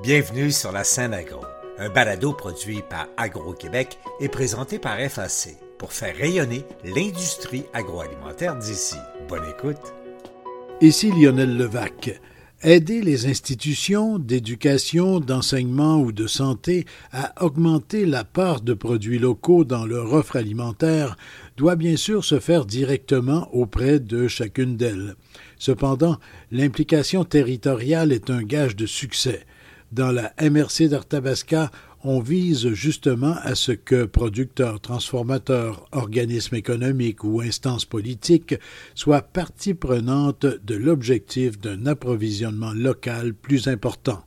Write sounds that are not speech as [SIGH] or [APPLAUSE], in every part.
Bienvenue sur la scène agro, un balado produit par Agro-Québec et présenté par FAC pour faire rayonner l'industrie agroalimentaire d'ici. Bonne écoute. Ici Lionel Levac. Aider les institutions d'éducation, d'enseignement ou de santé à augmenter la part de produits locaux dans leur offre alimentaire doit bien sûr se faire directement auprès de chacune d'elles. Cependant, l'implication territoriale est un gage de succès. Dans la MRC d'Arthabasca, on vise justement à ce que producteurs, transformateurs, organismes économiques ou instances politiques soient partie prenante de l'objectif d'un approvisionnement local plus important.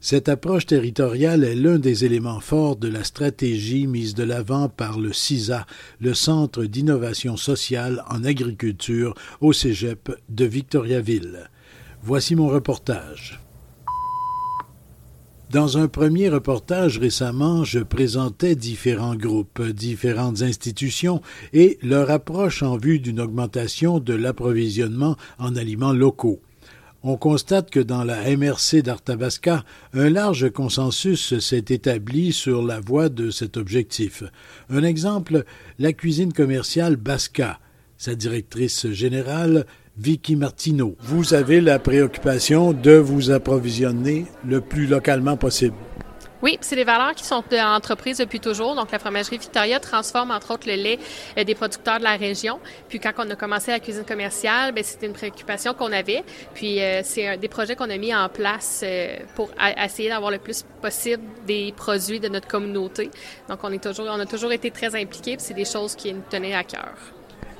Cette approche territoriale est l'un des éléments forts de la stratégie mise de l'avant par le CISA, le Centre d'innovation sociale en agriculture au Cégep de Victoriaville. Voici mon reportage. Dans un premier reportage récemment, je présentais différents groupes, différentes institutions et leur approche en vue d'une augmentation de l'approvisionnement en aliments locaux. On constate que dans la MRC d'Arthabasca, un large consensus s'est établi sur la voie de cet objectif. Un exemple, la cuisine commerciale Basca. Sa directrice générale Vicky Martineau. Vous avez la préoccupation de vous approvisionner le plus localement possible. Oui, c'est des valeurs qui sont en entreprise depuis toujours. Donc, la fromagerie Victoria transforme entre autres le lait euh, des producteurs de la région. Puis, quand on a commencé la cuisine commerciale, ben c'était une préoccupation qu'on avait. Puis, euh, c'est des projets qu'on a mis en place euh, pour essayer d'avoir le plus possible des produits de notre communauté. Donc, on est toujours, on a toujours été très impliqués. Puis, c'est des choses qui nous tenaient à cœur.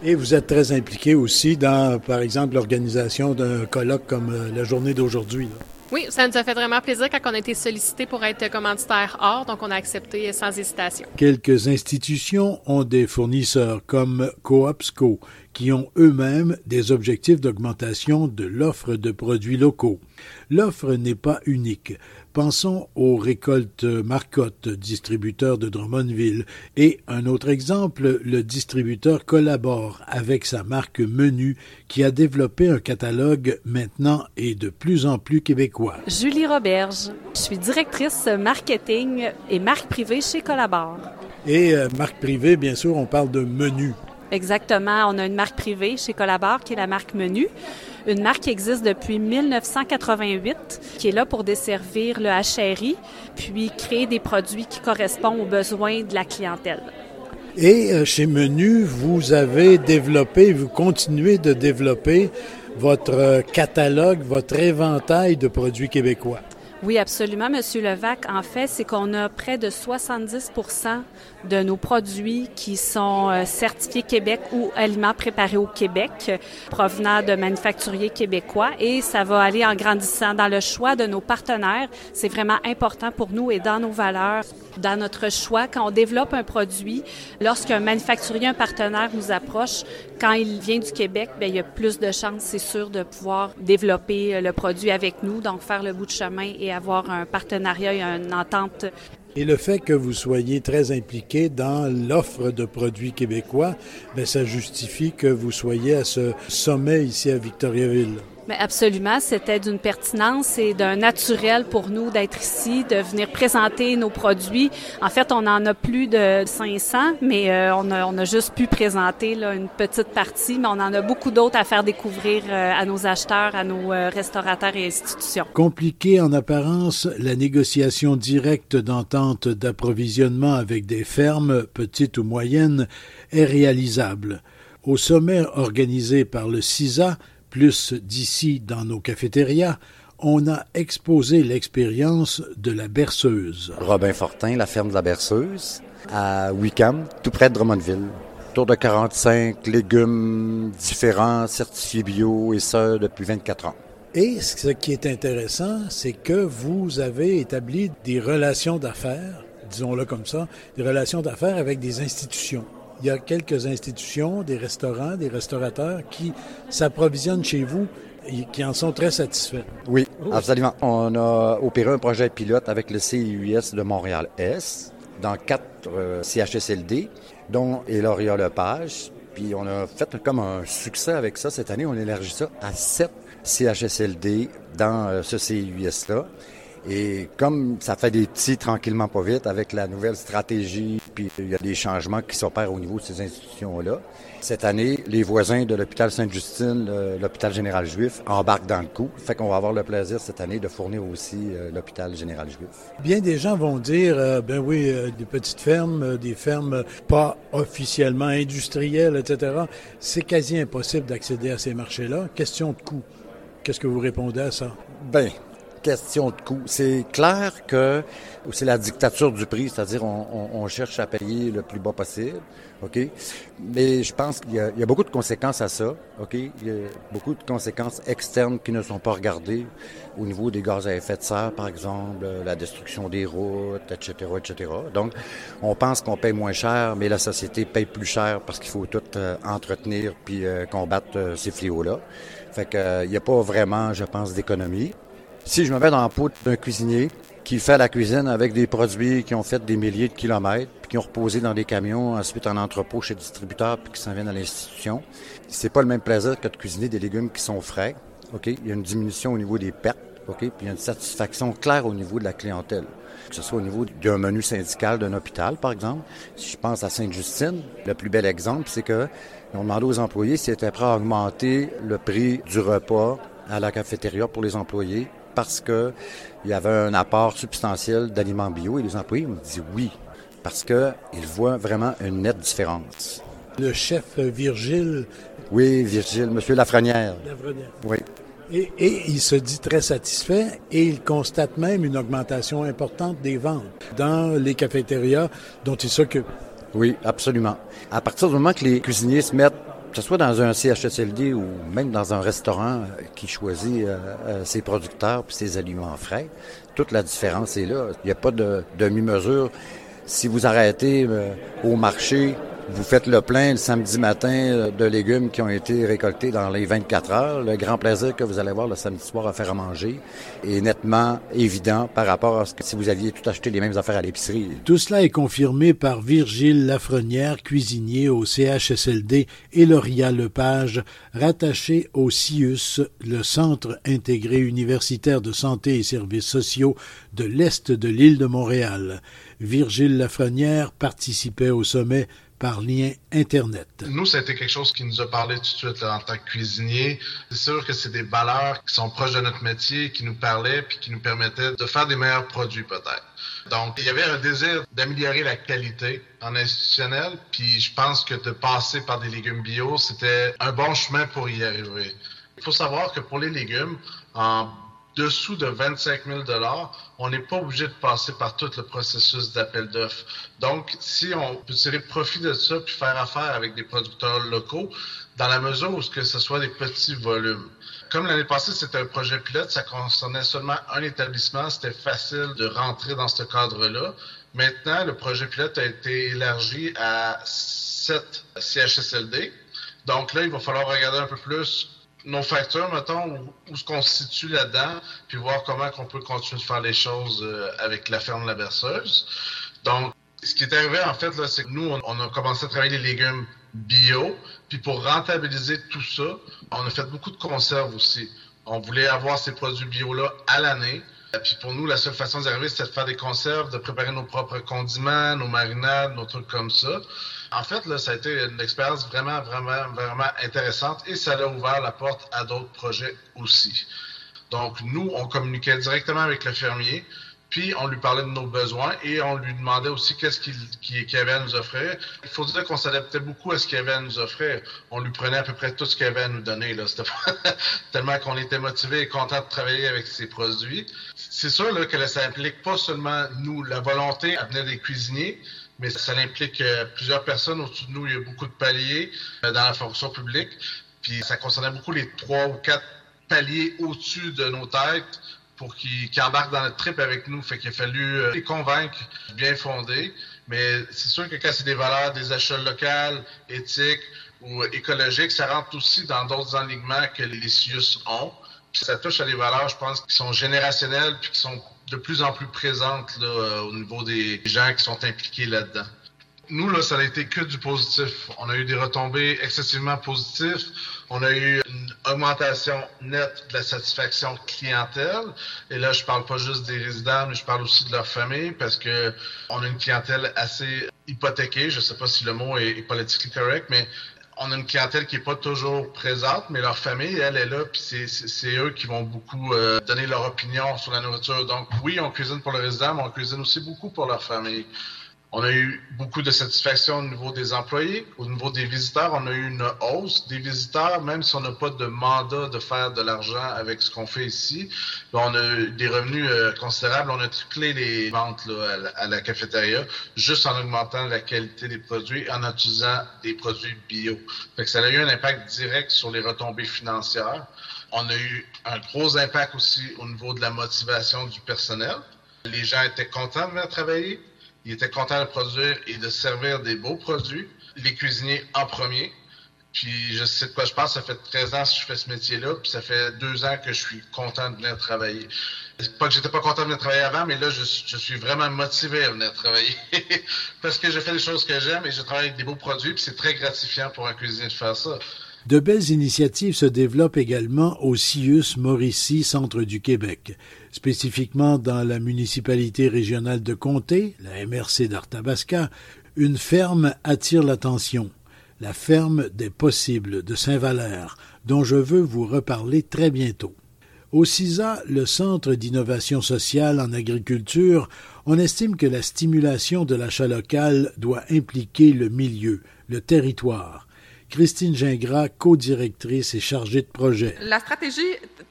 Et vous êtes très impliqué aussi dans, par exemple, l'organisation d'un colloque comme euh, la journée d'aujourd'hui. Oui, ça nous a fait vraiment plaisir quand on a été sollicité pour être commanditaire hors, donc on a accepté sans hésitation. Quelques institutions ont des fournisseurs comme Coopsco qui ont eux-mêmes des objectifs d'augmentation de l'offre de produits locaux. L'offre n'est pas unique. Pensons aux récoltes Marcotte, distributeur de Drummondville, et un autre exemple, le distributeur collabore avec sa marque Menu qui a développé un catalogue maintenant et de plus en plus québécois. Julie Roberge, je suis directrice marketing et marque privée chez Collabore. Et euh, marque privée, bien sûr, on parle de Menu. Exactement. On a une marque privée chez Collabore qui est la marque Menu. Une marque qui existe depuis 1988, qui est là pour desservir le HRI, puis créer des produits qui correspondent aux besoins de la clientèle. Et euh, chez Menu, vous avez développé, vous continuez de développer votre euh, catalogue, votre éventail de produits québécois. Oui, absolument, Monsieur Levac. En fait, c'est qu'on a près de 70% de nos produits qui sont euh, certifiés Québec ou aliments préparés au Québec, provenant de manufacturiers québécois, et ça va aller en grandissant dans le choix de nos partenaires. C'est vraiment important pour nous et dans nos valeurs, dans notre choix. Quand on développe un produit, lorsqu'un manufacturier, un partenaire nous approche, quand il vient du Québec, bien, il y a plus de chances, c'est sûr, de pouvoir développer euh, le produit avec nous, donc faire le bout de chemin et avoir un partenariat et une entente. Et le fait que vous soyez très impliqué dans l'offre de produits québécois, bien, ça justifie que vous soyez à ce sommet ici à Victoriaville. Mais absolument, c'était d'une pertinence et d'un naturel pour nous d'être ici, de venir présenter nos produits. En fait, on en a plus de 500, mais euh, on, a, on, a, juste pu présenter là, une petite partie, mais on en a beaucoup d'autres à faire découvrir euh, à nos acheteurs, à nos euh, restaurateurs et institutions. Compliqué en apparence, la négociation directe d'entente d'approvisionnement avec des fermes, petites ou moyennes, est réalisable. Au sommet organisé par le CISA, plus d'ici dans nos cafétérias, on a exposé l'expérience de la berceuse. Robin Fortin, la ferme de la berceuse, à Wickham, tout près de Drummondville. Autour de 45 légumes différents, certifiés bio, et ça depuis 24 ans. Et ce qui est intéressant, c'est que vous avez établi des relations d'affaires, disons-le comme ça, des relations d'affaires avec des institutions il y a quelques institutions, des restaurants, des restaurateurs qui s'approvisionnent chez vous et qui en sont très satisfaits. Oui, absolument. On a opéré un projet pilote avec le CIUS de Montréal-Est dans quatre euh, CHSLD, dont Eloria Lepage. Puis on a fait comme un succès avec ça cette année. On élargit ça à sept CHSLD dans euh, ce CIUS-là. Et comme ça fait des petits tranquillement pas vite avec la nouvelle stratégie, puis il y a des changements qui s'opèrent au niveau de ces institutions-là. Cette année, les voisins de l'hôpital Sainte-Justine, l'hôpital général juif, embarquent dans le coup. Fait qu'on va avoir le plaisir cette année de fournir aussi euh, l'hôpital général juif. Bien des gens vont dire, euh, ben oui, euh, des petites fermes, des fermes pas officiellement industrielles, etc. C'est quasi impossible d'accéder à ces marchés-là. Question de coût. Qu'est-ce que vous répondez à ça? Ben, question de coût. C'est clair que c'est la dictature du prix, c'est-à-dire on, cherche à payer le plus bas possible, ok? Mais je pense qu'il y, a beaucoup de conséquences à ça, ok? Il y a beaucoup de conséquences externes qui ne sont pas regardées au niveau des gaz à effet de serre, par exemple, la destruction des routes, etc., etc. Donc, on pense qu'on paye moins cher, mais la société paye plus cher parce qu'il faut tout euh, entretenir puis euh, combattre euh, ces fléaux-là. Fait qu'il n'y a pas vraiment, je pense, d'économie. Si je me mets dans la peau d'un cuisinier qui fait la cuisine avec des produits qui ont fait des milliers de kilomètres, puis qui ont reposé dans des camions, ensuite en entrepôt chez le distributeur, puis qui s'en viennent à l'institution, c'est pas le même plaisir que de cuisiner des légumes qui sont frais. OK? Il y a une diminution au niveau des pertes, OK? Puis il y a une satisfaction claire au niveau de la clientèle. Que ce soit au niveau d'un menu syndical d'un hôpital, par exemple. Si je pense à Sainte-Justine, le plus bel exemple, c'est que on demandé aux employés s'ils étaient prêts à augmenter le prix du repas à la cafétéria pour les employés parce qu'il y avait un apport substantiel d'aliments bio et les employés ont dit oui, parce qu'ils voient vraiment une nette différence. Le chef Virgile. Oui, Virgile, Monsieur Lafrenière. Lafrenière. Oui. Et, il se dit très satisfait et il constate même une augmentation importante des ventes dans les cafétérias dont il s'occupe. Oui, absolument. À partir du moment que les cuisiniers se mettent que ce soit dans un CHSLD ou même dans un restaurant euh, qui choisit euh, euh, ses producteurs et ses aliments frais, toute la différence est là. Il n'y a pas de demi-mesure. Si vous arrêtez au marché vous faites le plein le samedi matin euh, de légumes qui ont été récoltés dans les 24 heures. Le grand plaisir que vous allez avoir le samedi soir à faire à manger est nettement évident par rapport à ce que si vous aviez tout acheté les mêmes affaires à l'épicerie. Tout cela est confirmé par Virgile Lafrenière, cuisinier au CHSLD, et Lauria Lepage, rattaché au CIUS, le Centre intégré universitaire de santé et services sociaux de l'Est de l'île de Montréal. Virgile Lafrenière participait au sommet par lien Internet. Nous, ça a été quelque chose qui nous a parlé tout de suite en tant que cuisinier. C'est sûr que c'est des valeurs qui sont proches de notre métier, qui nous parlaient, puis qui nous permettaient de faire des meilleurs produits peut-être. Donc, il y avait un désir d'améliorer la qualité en institutionnel, puis je pense que de passer par des légumes bio, c'était un bon chemin pour y arriver. Il faut savoir que pour les légumes, en dessous de 25 000 on n'est pas obligé de passer par tout le processus d'appel d'offres. Donc, si on peut tirer profit de ça puis faire affaire avec des producteurs locaux, dans la mesure où que ce soit des petits volumes. Comme l'année passée, c'était un projet pilote, ça concernait seulement un établissement, c'était facile de rentrer dans ce cadre-là. Maintenant, le projet pilote a été élargi à sept CHSLD. Donc là, il va falloir regarder un peu plus nos facteurs, mettons, où, ce qu'on se situe là-dedans, puis voir comment on peut continuer de faire les choses euh, avec la ferme La Berceuse. Donc, ce qui est arrivé, en fait, c'est que nous, on, a commencé à travailler les légumes bio, puis pour rentabiliser tout ça, on a fait beaucoup de conserves aussi. On voulait avoir ces produits bio-là à l'année. Puis pour nous, la seule façon d'y arriver, c'était de faire des conserves, de préparer nos propres condiments, nos marinades, nos trucs comme ça. En fait, ça a été une expérience vraiment, vraiment, vraiment intéressante et ça a ouvert la porte à d'autres projets aussi. Donc, nous, on communiquait directement avec le fermier, puis on lui parlait de nos besoins et on lui demandait aussi qu'est-ce qu'il avait à nous offrir. Il faut dire qu'on s'adaptait beaucoup à ce qu'il avait à nous offrir. On lui prenait à peu près tout ce qu'il avait à nous donner. Là. [LAUGHS] tellement qu'on était motivés et contents de travailler avec ses produits. C'est sûr que ça implique pas seulement nous, la volonté à venir des cuisiniers, mais ça implique euh, plusieurs personnes au-dessus de nous. Il y a beaucoup de paliers euh, dans la fonction publique. Puis ça concernait beaucoup les trois ou quatre paliers au-dessus de nos têtes pour qu'ils embarquent dans notre trip avec nous. Fait qu'il a fallu euh, les convaincre, bien fondés. Mais c'est sûr que quand c'est des valeurs des achats locaux, éthiques ou écologiques, ça rentre aussi dans d'autres enlignements que les CIUS ont. Puis ça touche à des valeurs, je pense, qui sont générationnelles puis qui sont de plus en plus présente là, euh, au niveau des gens qui sont impliqués là-dedans. nous, là, ça a été que du positif. On a eu des retombées excessivement positives. On a eu une augmentation nette de la satisfaction clientèle. Et là, je parle pas juste des résidents, mais je parle aussi de leur famille parce que on a une clientèle assez hypothéquée. Je sais pas si le mot est, est politiquement correct, mais on a une clientèle qui est pas toujours présente, mais leur famille, elle est là, puis c'est eux qui vont beaucoup euh, donner leur opinion sur la nourriture. Donc oui, on cuisine pour le résident, mais on cuisine aussi beaucoup pour leur famille. On a eu beaucoup de satisfaction au niveau des employés, au niveau des visiteurs. On a eu une hausse des visiteurs, même si on n'a pas de mandat de faire de l'argent avec ce qu'on fait ici. On a eu des revenus euh, considérables. On a triplé les ventes là, à, la, cafétéria juste en augmentant la qualité des produits, en utilisant des produits bio. Fait que ça a eu un impact direct sur les retombées financières. On a eu un gros impact aussi au niveau de la motivation du personnel. Les gens étaient contents de venir travailler. Il était content de produire et de servir des beaux produits. Les cuisiniers en premier. Puis je sais de quoi je pense, ça fait 13 ans que je fais ce métier-là, puis ça fait deux ans que je suis content de venir travailler. Pas que j'étais pas content de venir travailler avant, mais là, je, je suis vraiment motivé à venir travailler. [LAUGHS] Parce que je fais des choses que j'aime et je travaille avec des beaux produits, puis c'est très gratifiant pour un cuisinier de faire ça. De belles initiatives se développent également au CIUS Mauricie, centre du Québec. Spécifiquement dans la municipalité régionale de Comté, la MRC d'Arthabasca, une ferme attire l'attention. La ferme des possibles de Saint-Valère, dont je veux vous reparler très bientôt. Au CISA, le Centre d'innovation sociale en agriculture, on estime que la stimulation de l'achat local doit impliquer le milieu, le territoire. Christine Gingras, co-directrice et chargée de projet. La stratégie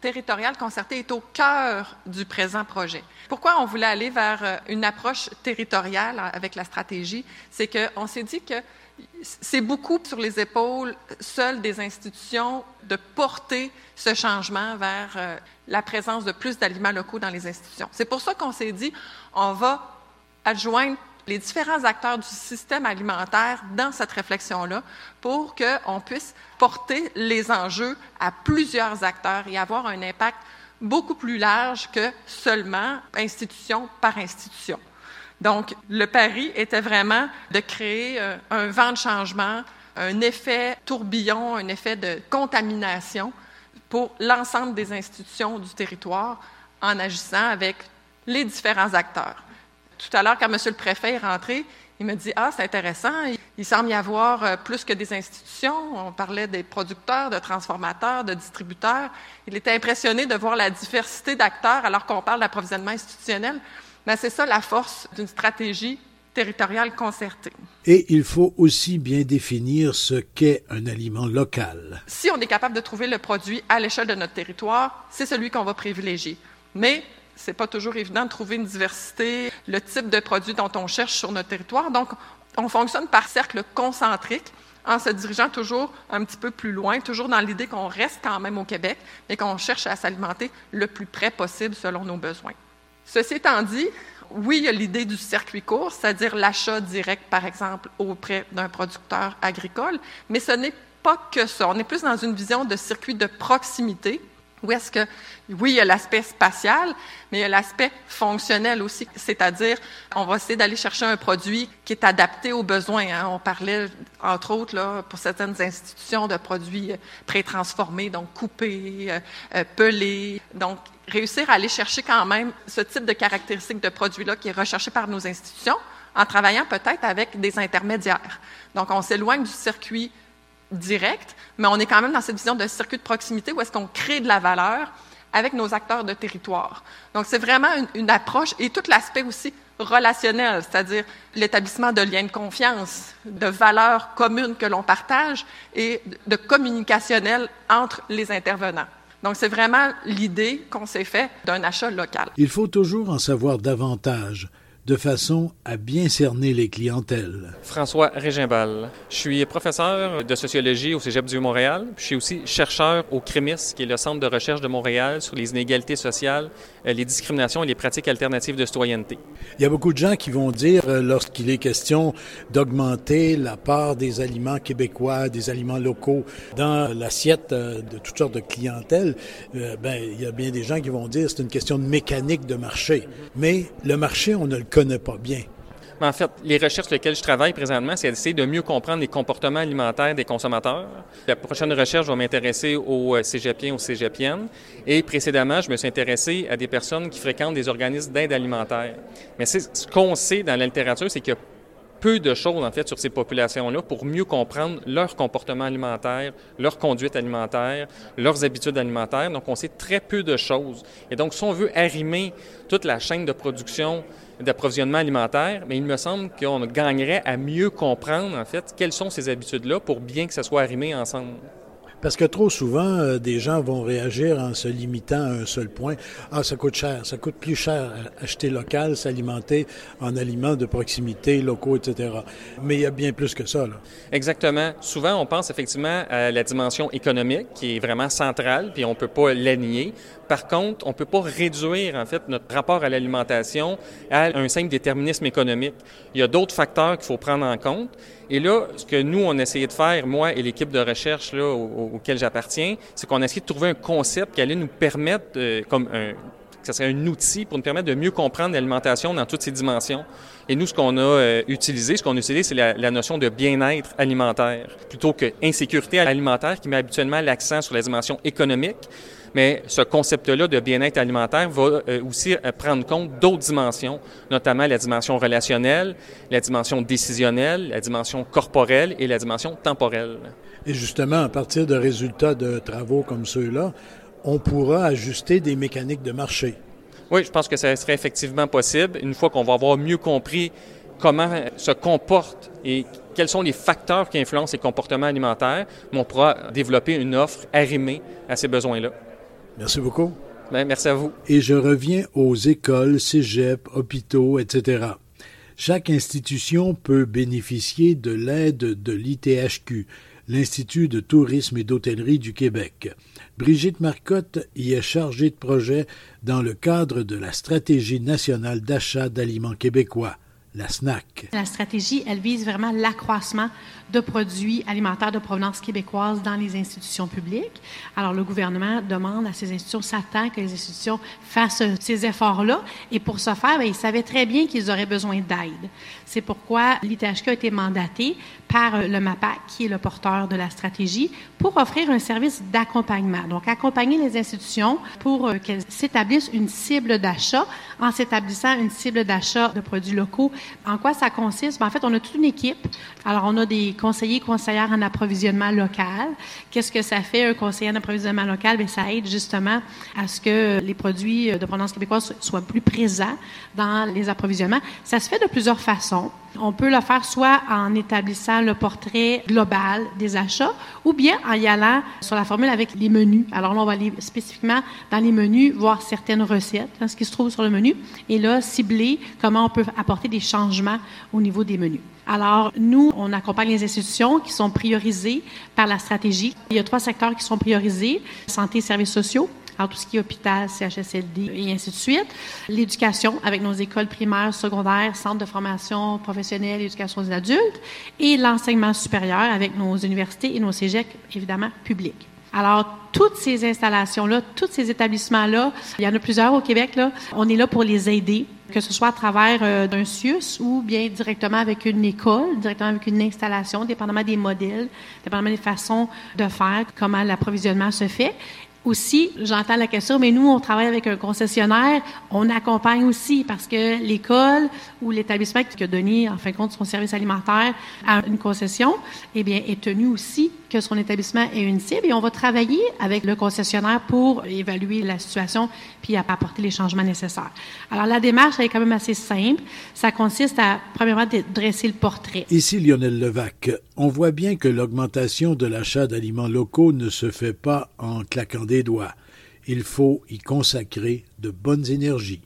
territoriale concertée est au cœur du présent projet. Pourquoi on voulait aller vers euh, une approche territoriale avec la stratégie? C'est qu'on s'est dit que c'est beaucoup sur les épaules seules des institutions de porter ce changement vers euh, la présence de plus d'aliments locaux dans les institutions. C'est pour ça qu'on s'est dit, on va adjoindre les différents acteurs du système alimentaire dans cette réflexion-là pour qu'on puisse porter les enjeux à plusieurs acteurs et avoir un impact beaucoup plus large que seulement institution par institution. Donc, le pari était vraiment de créer euh, un vent de changement, un effet tourbillon, un effet de contamination pour l'ensemble des institutions du territoire en agissant avec les différents acteurs. Tout à l'heure, quand M. le préfet est rentré, il me dit Ah, c'est intéressant, il, semble y avoir euh, plus que des institutions. On parlait des producteurs, de transformateurs, de distributeurs. Il était impressionné de voir la diversité d'acteurs alors qu'on parle d'approvisionnement institutionnel. Mais c'est ça la force d'une stratégie territoriale concertée. Et il faut aussi bien définir ce qu'est un aliment local. Si on est capable de trouver le produit à l'échelle de notre territoire, c'est celui qu'on va privilégier. Mais c'est pas toujours évident de trouver une diversité, le type de produit dont on cherche sur notre territoire. Donc, on fonctionne par cercle concentrique en se dirigeant toujours un petit peu plus loin, toujours dans l'idée qu'on reste quand même au Québec, mais qu'on cherche à s'alimenter le plus près possible selon nos besoins. Ceci étant dit, oui, il y a l'idée du circuit court, c'est-à-dire l'achat direct, par exemple, auprès d'un producteur agricole, mais ce n'est pas que ça. On est plus dans une vision de circuit de proximité où est-ce que, oui, il y a l'aspect spatial, mais il y a l'aspect fonctionnel aussi, c'est-à-dire, on va essayer d'aller chercher un produit qui est adapté aux besoins. Hein. On parlait, entre autres, là, pour certaines institutions, de produits euh, pré-transformés, donc coupés, euh, euh, pelés. Donc, réussir à aller chercher quand même ce type de caractéristiques de produits-là qui est recherché par nos institutions, en travaillant peut-être avec des intermédiaires. Donc, on s'éloigne du circuit direct, mais on est quand même dans cette vision de circuit de proximité où est-ce qu'on crée de la valeur avec nos acteurs de territoire. Donc, c'est vraiment une, approche et tout l'aspect aussi relationnel, c'est-à-dire l'établissement de liens de confiance, de valeurs communes que l'on partage et de communicationnel entre les intervenants. Donc, c'est vraiment l'idée qu'on s'est fait d'un achat local. Il faut toujours en savoir davantage de façon à bien cerner les clientèles. François Régimbal. Je suis professeur de sociologie au Cégep du Montréal. Je suis aussi chercheur au CREMIS, qui est le centre de recherche de Montréal sur les inégalités sociales, euh, les discriminations et les pratiques alternatives de citoyenneté. Il y a beaucoup de gens qui vont dire, euh, lorsqu'il est question d'augmenter la part des aliments québécois, des aliments locaux dans l'assiette euh, de toutes sortes de clientèles, ben, il y a bien des gens qui vont dire c'est une question de mécanique de marché. Mais le marché, on ne le en fait, les recherches sur lesquelles je travaille présentement, c'est d'essayer de mieux comprendre les comportements alimentaires des consommateurs. La prochaine recherche va m'intéresser aux euh, cégepiens, aux cégepiennes. Et précédemment, je me suis intéressé à des personnes qui fréquentent des organismes d'aide alimentaire. Mais ce qu'on sait dans la littérature, c'est qu'il y a peu de choses, en fait, sur ces populations-là pour mieux comprendre leur comportement alimentaire, leur conduite alimentaire, leurs habitudes alimentaires. Donc, on sait très peu de choses. Et donc, si on veut arrimer toute la chaîne de production d'approvisionnement alimentaire, mais il me semble qu'on gagnerait à mieux comprendre, en fait, quelles sont ces habitudes-là pour bien que ça soit arrimé ensemble. Parce que trop souvent, euh, des gens vont réagir en se limitant à un seul point. Ah, ça coûte cher. Ça coûte plus cher acheter local, s'alimenter en aliments de proximité, locaux, etc. Mais il y a bien plus que ça. Là. Exactement. Souvent, on pense effectivement à la dimension économique qui est vraiment centrale, puis on peut pas la. Par contre, on peut pas réduire en fait notre rapport à l'alimentation à un simple déterminisme économique. Il y a d'autres facteurs qu'il faut prendre en compte. Et là, ce que nous, on a essayé de faire, moi et l'équipe de recherche là, auquel j'appartiens, c'est qu'on a essayé de trouver un concept qui allait nous permettre, euh, comme un, ce serait un outil pour nous permettre de mieux comprendre l'alimentation dans toutes ses dimensions. Et nous, ce qu'on a euh, utilisé, ce qu'on utilise, c'est la, la, notion de bien-être alimentaire, plutôt que insécurité alimentaire qui met habituellement l'accent sur la dimension économique. Mais ce concept-là de bien-être alimentaire va euh, aussi euh, prendre compte d'autres dimensions, notamment la dimension relationnelle, la dimension décisionnelle, la dimension corporelle et la dimension temporelle. Et justement, à partir de résultats de travaux comme ceux-là, on pourra ajuster des mécaniques de marché. Oui, je pense que ça serait effectivement possible une fois qu'on va avoir mieux compris comment se comporte et quels sont les facteurs qui influencent les comportements alimentaires, mais on pourra développer une offre arrimée à ces besoins-là. Merci beaucoup. Bien, merci à vous. Et je reviens aux écoles, cégeps, hôpitaux, etc. Chaque institution peut bénéficier de l'aide de l'ITHQ, l'Institut de tourisme et d'hôtellerie du Québec. Brigitte Marcotte y est chargée de projet dans le cadre de la stratégie nationale d'achat d'aliments québécois, la SNAC. La stratégie, elle vise vraiment l'accroissement de produits alimentaires de provenance québécoise dans les institutions publiques. Alors, le gouvernement demande à ces institutions, s'attend que les institutions fassent ces efforts-là. Et pour ce faire, ils savaient très bien qu'ils auraient besoin d'aide. C'est pourquoi l'ITHQ a été mandaté par le MAPAC, qui est le porteur de la stratégie, pour offrir un service d'accompagnement. Donc, accompagner les institutions pour euh, qu'elles s'établissent une cible d'achat en s'établissant une cible d'achat de produits locaux. En quoi ça consiste? Bien, en fait, on a toute une équipe. Alors, on a des conseiller, conseillère en approvisionnement local. Qu'est-ce que ça fait, un conseiller en approvisionnement local? Bien, ça aide justement à ce que les produits de provenance québécoise soient plus présents dans les approvisionnements. Ça se fait de plusieurs façons. On peut le faire soit en établissant le portrait global des achats ou bien en y allant sur la formule avec les menus. Alors là, on va aller spécifiquement dans les menus, voir certaines recettes, hein, ce qui se trouve sur le menu, et là, cibler comment on peut apporter des changements au niveau des menus. Alors, nous, on accompagne les institutions qui sont priorisées par la stratégie. Il y a trois secteurs qui sont priorisés, santé et services sociaux, alors tout ce qui est hôpital, CHSLD et ainsi de suite. L'éducation avec nos écoles primaires, secondaires, centres de formation professionnelle, éducation des adultes et l'enseignement supérieur avec nos universités et nos cégeps, évidemment, publics. Alors, toutes ces installations-là, tous ces établissements-là, il y en a plusieurs au Québec, on est là pour les aider, que ce soit à travers euh, d'un CIUS ou bien directement avec une école, directement avec une installation, dépendamment des modèles, dépendamment des façons de faire, comment l'approvisionnement se fait aussi, j'entends la question, mais nous, on travaille avec un concessionnaire, on accompagne aussi parce que l'école ou l'établissement qui a donné, en fin de compte, son service alimentaire à une concession, eh bien, est tenu aussi que son établissement est une cible et on va travailler avec le concessionnaire pour évaluer la situation puis apporter les changements nécessaires. Alors, la démarche, elle est quand même assez simple. Ça consiste à, premièrement, dresser le portrait. Ici Lionel Levac. On voit bien que l'augmentation de l'achat d'aliments locaux ne se fait pas en claquant des doigts. Il faut y consacrer de bonnes énergies.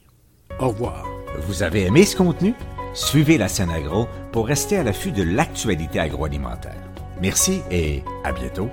Au revoir. Vous avez aimé ce contenu? Suivez la scène agro pour rester à l'affût de l'actualité agroalimentaire. Merci et à bientôt.